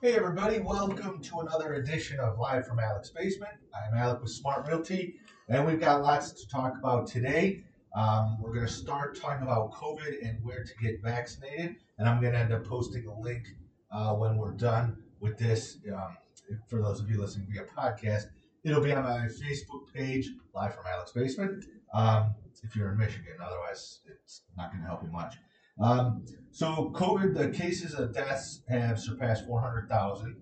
Hey everybody, welcome to another edition of Live from Alec's Basement. I'm Alec with Smart Realty, and we've got lots to talk about today. Um, we're going to start talking about COVID and where to get vaccinated, and I'm going to end up posting a link uh, when we're done with this. Um, for those of you listening via podcast, it'll be on my Facebook page, Live from Alec's Basement. Um, if you're in Michigan, otherwise it's not going to help you much. Um, so COVID, the cases of deaths have surpassed 400,000,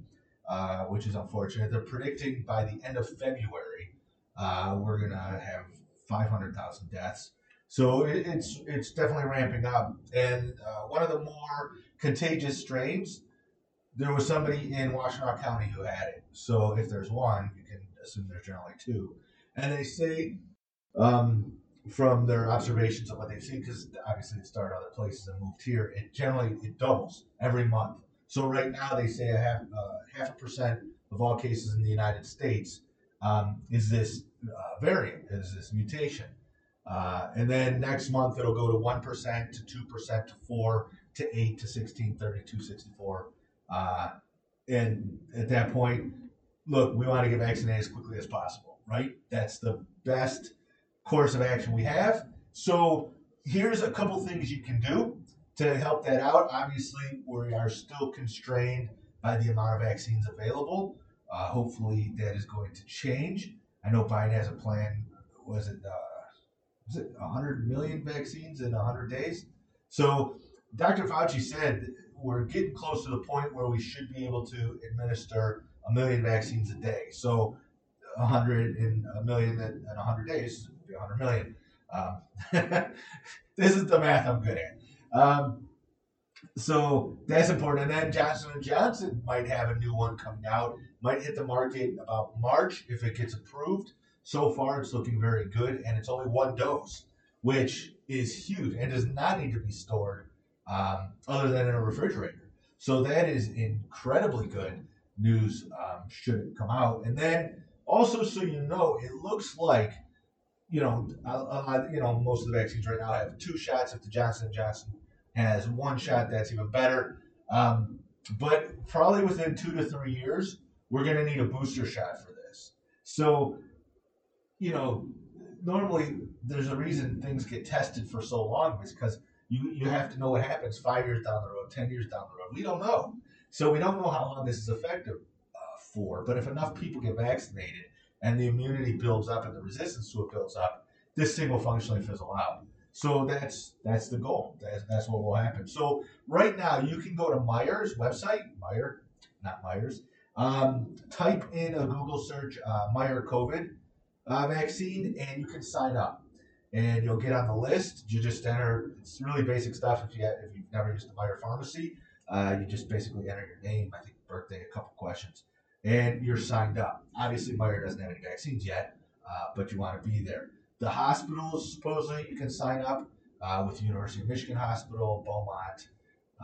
uh, which is unfortunate. They're predicting by the end of February, uh, we're gonna have 500,000 deaths. So it, it's it's definitely ramping up. And uh, one of the more contagious strains, there was somebody in Washtenaw County who had it. So if there's one, you can assume there's generally two. And they say um, from their observations of what they've seen, because obviously it started other places and moved here, it generally it doubles every month. So right now they say a half uh, half a percent of all cases in the United States um, is this uh, variant, is this mutation, uh, and then next month it'll go to one percent to two percent to four to eight to 16, 32, 64, uh, and at that point, look, we want to get vaccinated as quickly as possible, right? That's the best course of action we have. So here's a couple things you can do to help that out. Obviously, we are still constrained by the amount of vaccines available. Uh, hopefully, that is going to change. I know Biden has a plan. Was it uh, was it 100 million vaccines in 100 days? So Dr. Fauci said we're getting close to the point where we should be able to administer a million vaccines a day. So 100 in a million in 100 days 100 million. Um, this is the math I'm good at. Um, so that's important. And then Johnson and Johnson might have a new one coming out. Might hit the market about March if it gets approved. So far, it's looking very good, and it's only one dose, which is huge and does not need to be stored um, other than in a refrigerator. So that is incredibly good news. Um, should it come out, and then also so you know, it looks like you know, uh, you know, most of the vaccines right now have two shots. If the Johnson Johnson has one shot, that's even better. Um, but probably within two to three years, we're going to need a booster shot for this. So, you know, normally there's a reason things get tested for so long is because you you have to know what happens five years down the road, ten years down the road. We don't know, so we don't know how long this is effective uh, for. But if enough people get vaccinated and the immunity builds up and the resistance to it builds up, this thing will functionally fizzle out. So that's that's the goal. That's, that's what will happen. So right now you can go to Myers website, Meijer, not Myers. Um, type in a Google search uh, Meijer COVID uh, vaccine, and you can sign up. And you'll get on the list. You just enter. It's really basic stuff. If you if you've never used the Meijer Pharmacy, uh, you just basically enter your name, I think birthday, a couple questions and you're signed up. Obviously, Meijer doesn't have any vaccines yet, uh, but you want to be there. The hospitals, supposedly, you can sign up uh, with University of Michigan Hospital, Beaumont.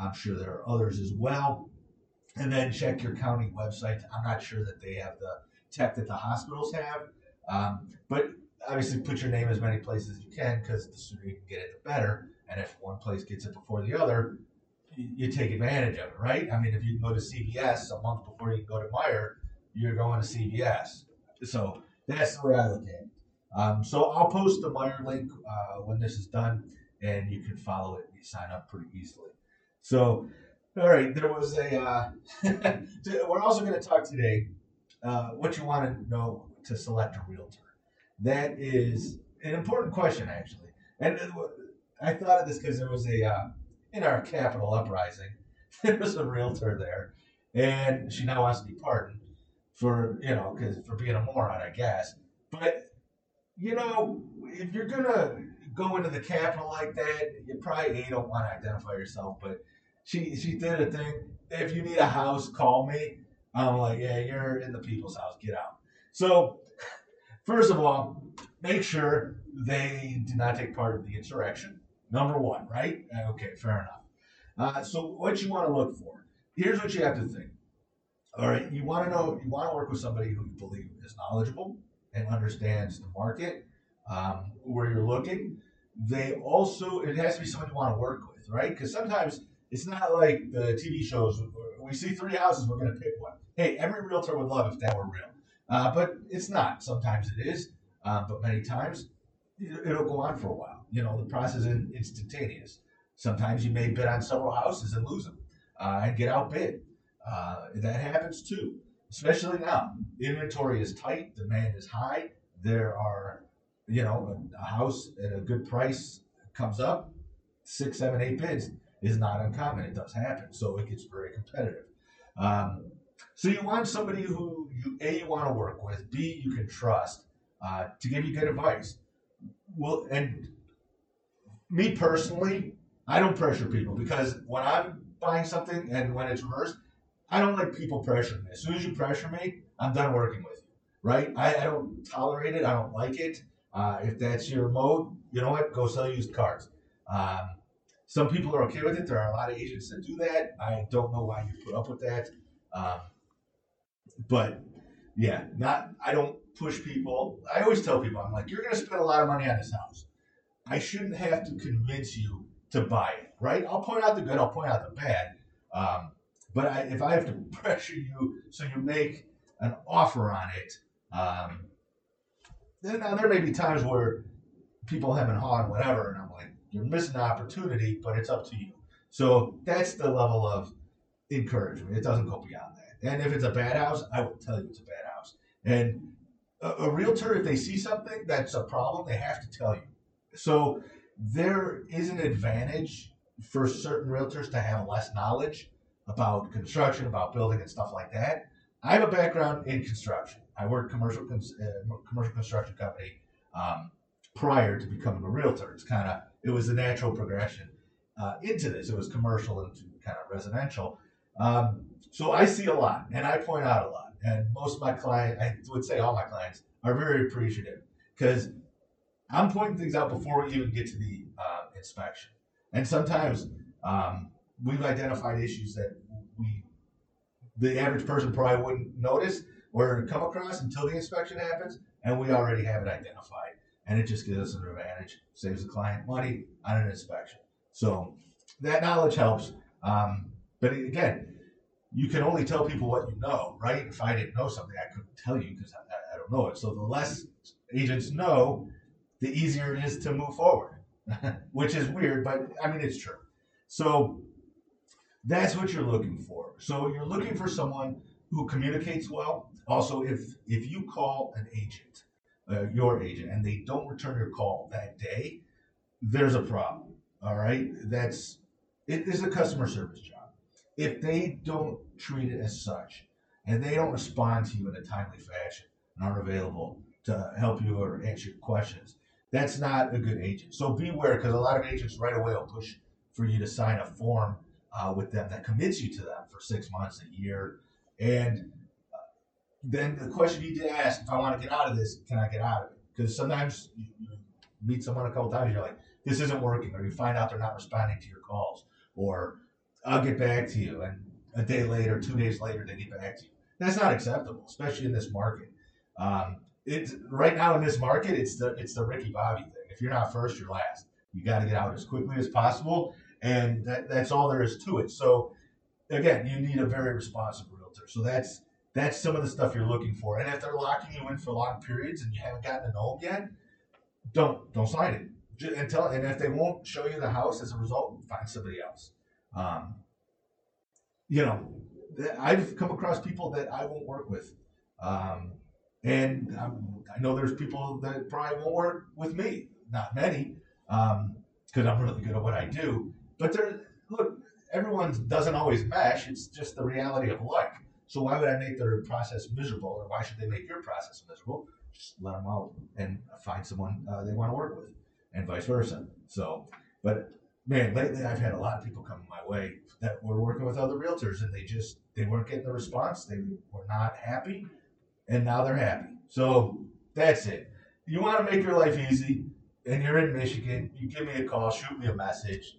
I'm sure there are others as well. And then check your county website. I'm not sure that they have the tech that the hospitals have, um, but obviously put your name as many places as you can because the sooner you can get it, the better. And if one place gets it before the other, you take advantage of it, right? I mean, if you can go to CVS a month before you go to Meijer, you're going to CVS. So that's the way I look at it. Um, so I'll post the Meijer link uh, when this is done, and you can follow it. You sign up pretty easily. So, all right, there was a. Uh, we're also going to talk today uh, what you want to know to select a realtor. That is an important question, actually. And uh, I thought of this because there was a uh, in our capital uprising, there was a realtor there, and she now wants to be pardoned for you know because for being a moron, I guess. But you know, if you're gonna go into the capital like that, you probably you don't want to identify yourself. But she she did a thing. If you need a house, call me. I'm like, yeah, you're in the people's house. Get out. So, first of all, make sure they did not take part of the insurrection. Number one, right? Okay, fair enough. Uh, so what you want to look for? Here's what you have to think. All right, you want to know, you want to work with somebody who you believe is knowledgeable and understands the market, um, where you're looking. They also, it has to be someone you want to work with, right? Because sometimes It's not like the TV shows. We see three houses, we're going to pick one. Hey, every realtor would love if that were real, uh, but it's not. Sometimes it is, uh, but many times it'll go on for a while. You know, the process is instantaneous. Sometimes you may bid on several houses and lose them uh, and get outbid. Uh, that happens too, especially now. Inventory is tight, demand is high. There are, you know, a house at a good price comes up, six, seven, eight bids is not uncommon. It does happen, so it gets very competitive. Um, so you want somebody who you a you want to work with, b you can trust uh, to give you good advice. Well, and me personally, I don't pressure people because when I'm buying something and when it's reversed, I don't like people pressuring me. As soon as you pressure me, I'm done working with you, right? I, I don't tolerate it. I don't like it. Uh, if that's your mode, you know what? Go sell used cars. Um, some people are okay with it. There are a lot of agents that do that. I don't know why you put up with that. Um, but yeah, not. I don't push people. I always tell people, I'm like, you're going to spend a lot of money on this house. I shouldn't have to convince you to buy it, right? I'll point out the good. I'll point out the bad. Um, but I, if I have to pressure you so you make an offer on it, um, then now there may be times where people have been hawing whatever, and I'm like, you're missing an opportunity, but it's up to you. So that's the level of encouragement. It doesn't go beyond that. And if it's a bad house, I will tell you it's a bad house. And a, a realtor, if they see something that's a problem, they have to tell you. So there is an advantage for certain realtors to have less knowledge about construction, about building, and stuff like that. I have a background in construction. I worked commercial uh, commercial construction company um, prior to becoming a realtor. It's kind of it was a natural progression uh, into this. It was commercial into kind of residential. Um, so I see a lot, and I point out a lot. And most of my clients, I would say all my clients, are very appreciative because I'm pointing things out before we even get to the uh, inspection. And sometimes um, we've identified issues that we, the average person probably wouldn't notice or come across until the inspection happens, and we already have it identified. And it just gives us an advantage, saves the client money on an inspection. So that knowledge helps. Um, but again, you can only tell people what you know, right? If I didn't know something, I couldn't tell you because I, I don't know it. So the less agents know, the easier it is to move forward, which is weird, but I mean, it's true. So that's what you're looking for. So you're looking for someone who communicates well. Also, if if you call an agent, uh, your agent, and they don't return your call that day, there's a problem. All right, that's it is a customer service job. If they don't treat it as such, and they don't respond to you in a timely fashion and aren't available to help you or answer your questions, that's not a good agent. So beware, because a lot of agents right away will push for you to sign a form uh, with them that commits you to them for six months, a year, and uh, then the question you did ask, if I want to get out of this, can I get out of it? Because sometimes you, meet someone a couple times, you're like, this isn't working, or you find out they're not responding to your calls, or I'll get back to you, and a day later, two days later, they get back to you. That's not acceptable, especially in this market. Um, it's right now in this market, it's the it's the Ricky Bobby thing. If you're not first, you're last. You got to get out as quickly as possible, and that, that's all there is to it. So again, you need a very responsive realtor. So that's that's some of the stuff you're looking for. And if they're locking you in for long periods and you haven't gotten to know them yet, don't don't sign it. And tell and if they won't show you the house as a result, find somebody else. Um, you know, I've come across people that I won't work with. Um, and um, I know there's people that probably won't work with me. Not many, because um, I'm really good at what I do. But there, look, everyone doesn't always mesh. It's just the reality of life. So why would I make their process miserable, or why should they make your process miserable? Just let them out and find someone uh, they want to work with, and vice versa. So, but man, lately I've had a lot of people come my way that were working with other realtors, and they just they weren't getting the response. They were not happy and now they're happy. So that's it. You want to make your life easy, and you're in Michigan, you give me a call, shoot me a message.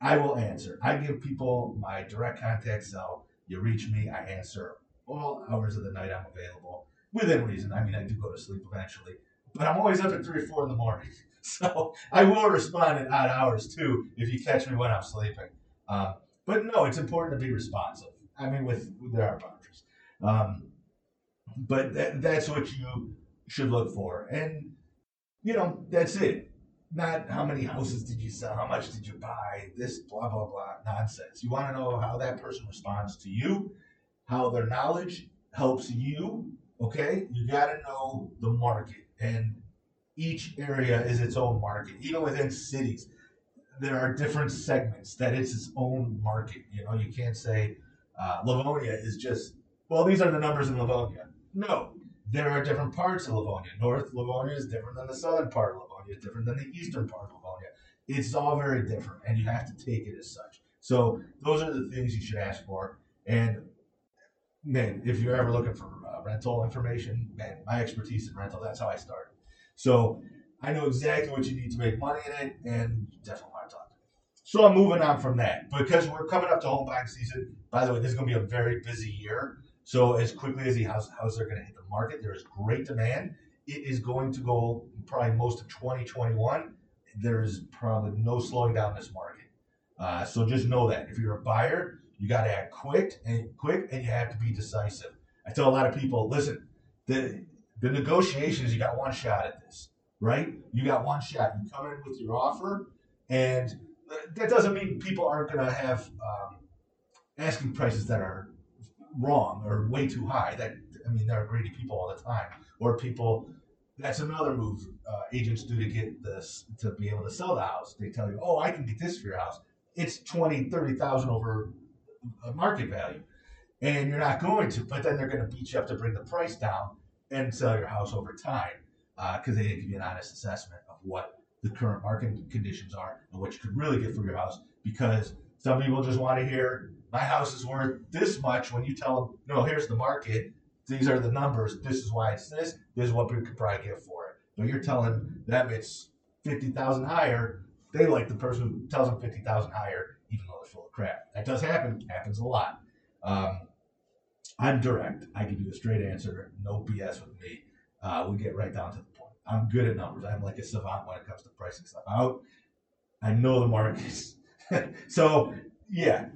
I will answer. I give people my direct contact cell. You reach me, I answer all hours of the night I'm available within reason. I mean, I do go to sleep eventually, but I'm always up at three or four in the morning. So I will respond at odd hours too if you catch me when I'm sleeping. Um, but no, it's important to be responsive. I mean, with, there are boundaries, um, but that, that's what you should look for, and you know that's it. Not how many houses did you sell, how much did you buy, this blah blah blah nonsense. You want to know how that person responds to you, how their knowledge helps you. Okay, you got to know the market, and each area is its own market, even within cities there are different segments that it's its own market. You know, you can't say uh, Livonia is just well, these are the numbers in Livonia. No, there are different parts of Livonia. North Livonia is different than the southern part of Livonia. It's different than the eastern part of Livonia. It's all very different, and you have to take it as such. So those are the things you should ask for. And man, if you're ever looking for uh, rental information, man, my expertise in rental, that's how I started. So I know exactly what you need to make money in it, and definitely want to talk to me. So I'm moving on from that because we're coming up to home buying season. By the way, this is going to be a very busy year. So as quickly as the house houses are going to hit the market, there is great demand. It is going to go probably most of 2021. There is probably no slowing down this market. Uh, so just know that if you're a buyer, you got to act quick and quick, and you have to be decisive. I tell a lot of people, listen, the the negotiations, you got one shot at this right? You got one shot. You come in with your offer, and that doesn't mean people aren't going to have um, asking prices that are wrong or way too high. That I mean, there are greedy people all the time, or people. That's another move uh, agents do to get this to be able to sell the house. They tell you, "Oh, I can get this for your house. It's twenty, thirty thousand over market value," and you're not going to. But then they're going to beat you up to bring the price down and sell your house over time because uh, they didn't give you an honest assessment of what the current market conditions are and what you could really get for your house. Because some people just want to hear my house is worth this much when you tell them, no, here's the market, these are the numbers, this is why it's this, this is what we could probably get for it. But you're telling them it's fifty thousand higher. They like the person who tells them fifty thousand higher, even though they're full of crap. That does happen. Happens a lot. Um, I'm direct. I give you a straight answer. No BS with me. Uh, we get right down to the point. I'm good at numbers. I'm like a savant when it comes to pricing stuff out. I know the markets. so yeah.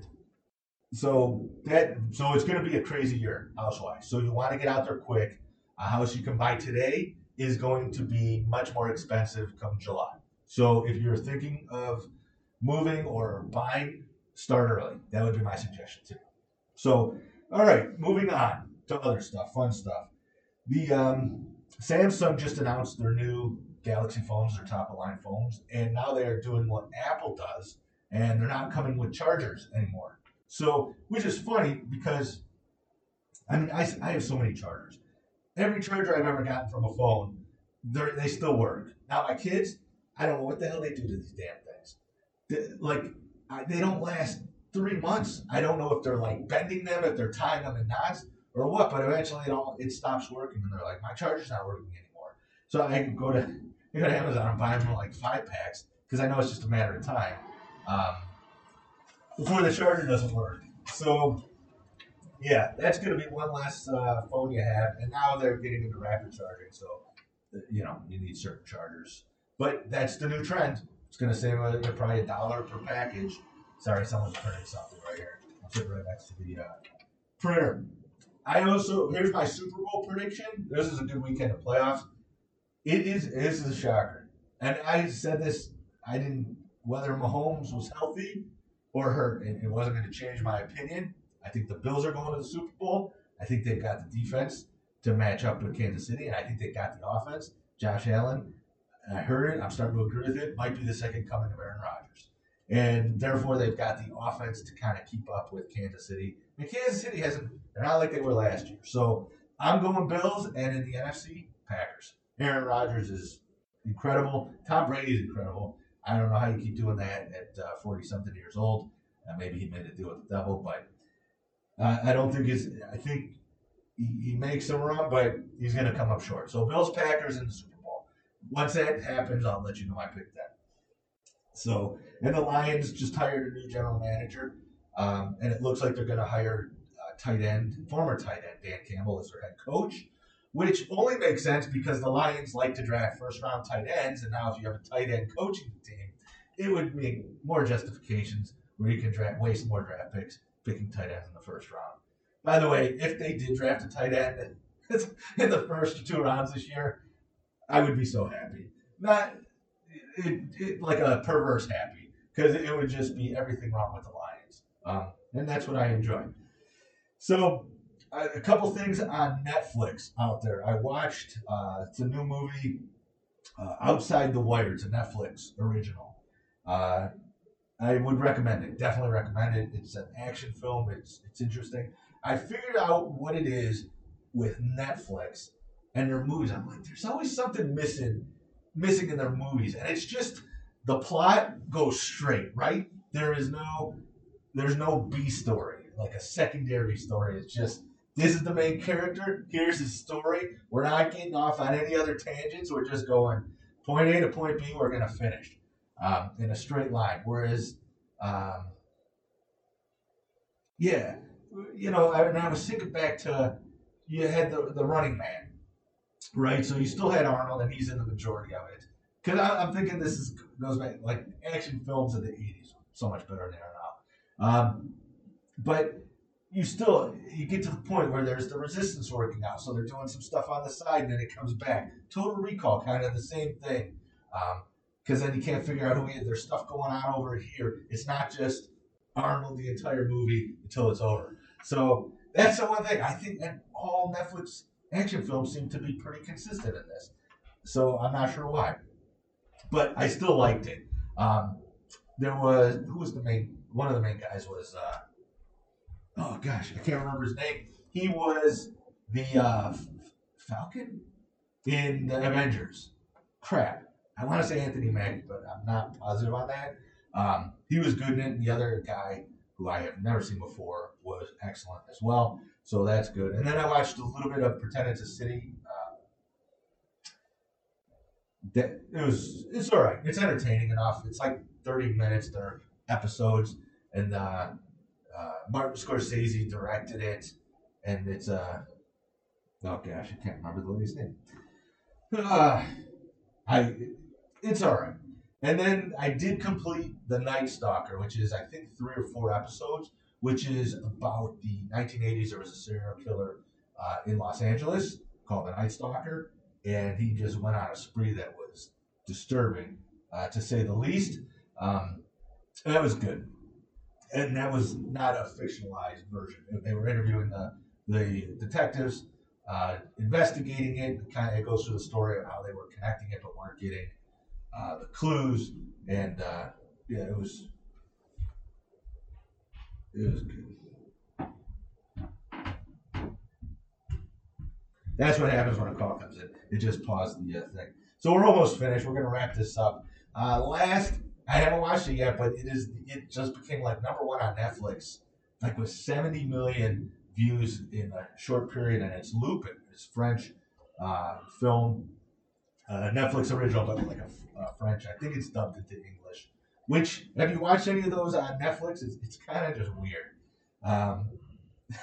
So that so it's going to be a crazy year house wise. So you want to get out there quick. A house you can buy today is going to be much more expensive come July. So if you're thinking of moving or buying, start early. That would be my suggestion too. So all right, moving on to other stuff, fun stuff. The um, Samsung just announced their new Galaxy phones, their top of line phones, and now they are doing what Apple does, and they're not coming with chargers anymore. So, which is funny because, I mean, I, I have so many chargers. Every charger I've ever gotten from a phone, they still work. Now, my kids, I don't know what the hell they do to these damn things. They, like, I, they don't last three months. I don't know if they're like bending them, if they're tying them in knots or what, but eventually it all it stops working, and they're like, my charger's not working anymore. So I can go to I go to Amazon and buy them like five packs because I know it's just a matter of time um, before the charger doesn't work. So yeah, that's going to be one less uh, phone you have, and now they're getting into rapid charging, so you know you need certain chargers. But that's the new trend. It's going to save you probably a dollar per package. Sorry, someone's printing something right here. I'll sit right next to the uh, printer. I also here's my Super Bowl prediction. This is a good weekend of playoffs. It is this is a shocker, and I said this. I didn't whether Mahomes was healthy or hurt, and it wasn't going to change my opinion. I think the Bills are going to the Super Bowl. I think they've got the defense to match up with Kansas City, and I think they got the offense. Josh Allen, I heard it. I'm starting to agree with it. Might be the second coming of Aaron Rodgers, and therefore they've got the offense to kind of keep up with Kansas City and Kansas City hasn't, they're not like they were last year. So I'm going Bills, and in the NFC, Packers. Aaron Rodgers is incredible. Tom Brady is incredible. I don't know how you keep doing that at 40 uh, something years old. Uh, maybe he made a deal with the devil, but uh, I don't think it's, I think he, he makes a run, but he's going to come up short. So Bills, Packers in the Super Bowl. Once that happens, I'll let you know I picked that. So, and the Lions just hired a new general manager. Um, and it looks like they're going to hire uh, tight end, former tight end Dan Campbell as their head coach, which only makes sense because the Lions like to draft first round tight ends. And now if you have a tight end coaching team, it would make more justifications where you can draft waste more draft picks picking tight ends in the first round. By the way, if they did draft a tight end in the first two rounds this year, I would be so happy. Not it, it, like a perverse happy because it would just be everything wrong with the Lions, um, and that's what I enjoy. So, a couple things on Netflix out there. I watched. Uh, it's a new movie, uh, Outside the Wire. It's a Netflix original. Uh, I would recommend it. Definitely recommend it. It's an action film. It's it's interesting. I figured out what it is with Netflix and their movies. I'm like, there's always something missing, missing in their movies, and it's just the plot goes straight, right? There is no, there's no B story, like a secondary story. It's just this is the main character. Here's his story. We're not getting off on any other tangents. We're just going point A to point B. We're gonna finish um, in a straight line. Whereas, um, yeah, you know, I, and I was thinking back to you had the the Running Man, right? So you still had Arnold, and he's in the majority of it. Because I'm thinking this is goes back like action films of the '80s, so much better than they are now. Um, but you still you get to the point where there's the resistance working out, so they're doing some stuff on the side, and then it comes back. Total Recall, kind of the same thing. because um, then you can't figure out who. There's stuff going on over here. It's not just Arnold the entire movie until it's over. So that's the one thing I think that all Netflix action films seem to be pretty consistent in this. So I'm not sure why, but I still liked it. Um, there was who was the main one of the main guys was uh, oh gosh I can't remember his name. He was the uh, Falcon in the Avengers. Crap, I want to say Anthony Mackie, but I'm not positive on that. Um, he was good in it. The other guy who I have never seen before, was excellent as well. So that's good. And then I watched a little bit of Pretend It's a City. Uh, that it was it's all right. It's entertaining enough. It's like 30 minutes. They're episodes, and uh, uh, Martin Scorsese directed it, and it's uh oh gosh, I can't remember the lady's name. Uh, I it's all right. And then I did complete The Night Stalker, which is, I think, three or four episodes, which is about the 1980s. There was a serial killer uh, in Los Angeles called The Night Stalker, and he just went on a spree that was disturbing, uh, to say the least. Um, that was good. And that was not a fictionalized version. They were interviewing the, the detectives, uh, investigating it. Kind of, it goes through the story of how they were connecting it, but weren't getting uh, the clues, and uh, yeah, it was it was good. That's what happens when a call comes in. It just paused the uh, thing. So we're almost finished. We're gonna wrap this up. Uh, last, I haven't watched it yet, but it is. It just became like number one on Netflix, like with 70 million views in a short period, and it's Lupin. It's French uh, film, uh, Netflix original, but like a uh, French. I think it's dubbed into English. Which have you watched any of those on Netflix? It's, it's kind of just weird. Um,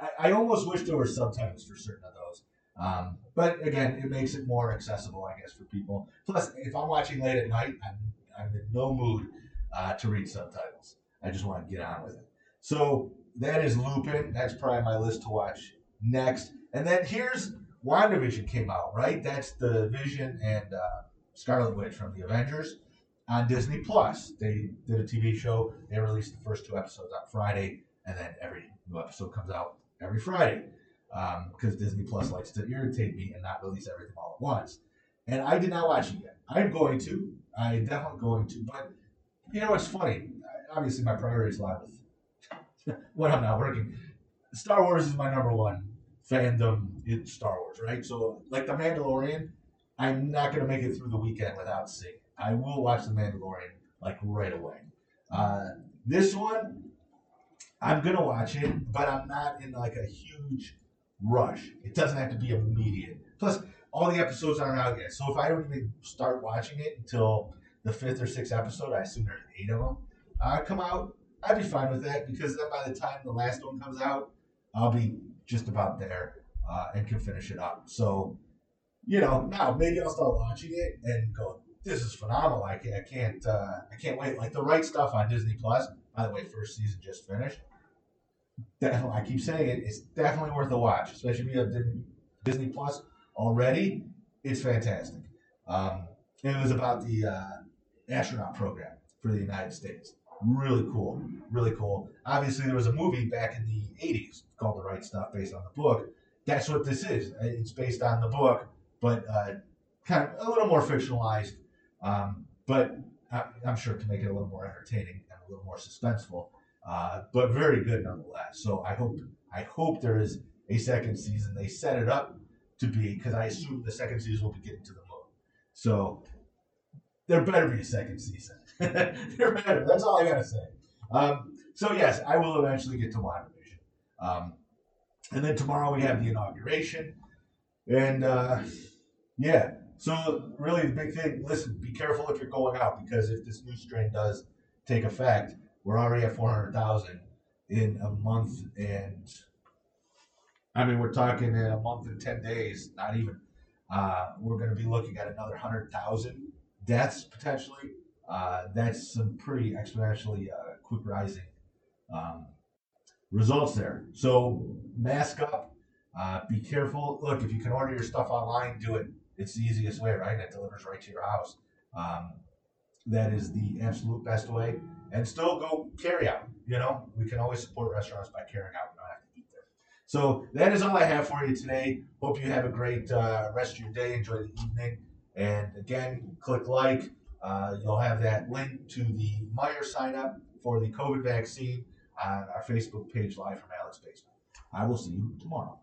I, I, almost wish there were subtitles for certain of those. Um, but again, it makes it more accessible, I guess, for people. Plus, if I'm watching late at night, I'm, I'm in no mood uh, to read subtitles. I just want to get on with it. So that is Lupin. That's probably my list to watch next. And then here's WandaVision came out, right? That's the Vision and uh, Scarlet Witch from the Avengers on Disney Plus. They did a TV show. They released the first two episodes on Friday, and then every new episode comes out every Friday because um, Disney Plus likes to irritate me and not release everything all at once. And I did not watch it yet. I'm going to. I definitely going to. But you know, it's funny. Obviously, my priorities lie with when I'm not working. Star Wars is my number one fandom in Star Wars, right? So, like The Mandalorian, I'm not going to make it through the weekend without seeing. I will watch The Mandalorian like right away. Uh, this one, I'm going to watch it, but I'm not in like a huge rush. It doesn't have to be immediate. Plus, all the episodes aren't out yet. So if I don't even start watching it until the fifth or sixth episode, I assume there's eight of them, uh, come out, I'd be fine with that because then by the time the last one comes out, I'll be just about there uh, and can finish it up. So you know, now maybe I'll start watching it and go, this is phenomenal. I can't, I can't, uh, I can't wait. Like the right stuff on Disney Plus, By the way, first season just finished. Definitely, I keep saying it. It's definitely worth a watch, especially if you have Disney Plus already. It's fantastic. Um, it was about the uh, astronaut program for the United States. Really cool, really cool. Obviously, there was a movie back in the '80s called The Right Stuff, based on the book. That's what this is. It's based on the book, but uh, kind of a little more fictionalized. Um, but I, am sure to make it a little more entertaining and a little more suspenseful. Uh, but very good nonetheless. So I hope I hope there is a second season. They set it up to be because I assume the second season will be getting to the moon. So there better be a second season. there better. That's all I gotta say. Um, so yes, I will eventually get to WandaVision. Um, and then tomorrow we have the inauguration, and uh, yeah. So really, the big thing. Listen, be careful if you're going out because if this new strain does take effect, we're already at four hundred thousand in a month, and I mean we're talking in a month and ten days, not even. Uh, we're going to be looking at another hundred thousand deaths potentially. Uh, that's some pretty exponentially uh, quick rising um, results there. So mask up, uh, be careful. Look, if you can order your stuff online, do it. It's the easiest way, right? It delivers right to your house. Um, that is the absolute best way. And still go carry out. You know, we can always support restaurants by carrying out. We don't have to eat there. So that is all I have for you today. Hope you have a great uh, rest of your day. Enjoy the evening. And again, click like. Uh, you'll have that link to the Meijer sign up for the COVID vaccine on our Facebook page live from Alec's Basement. I will see you tomorrow.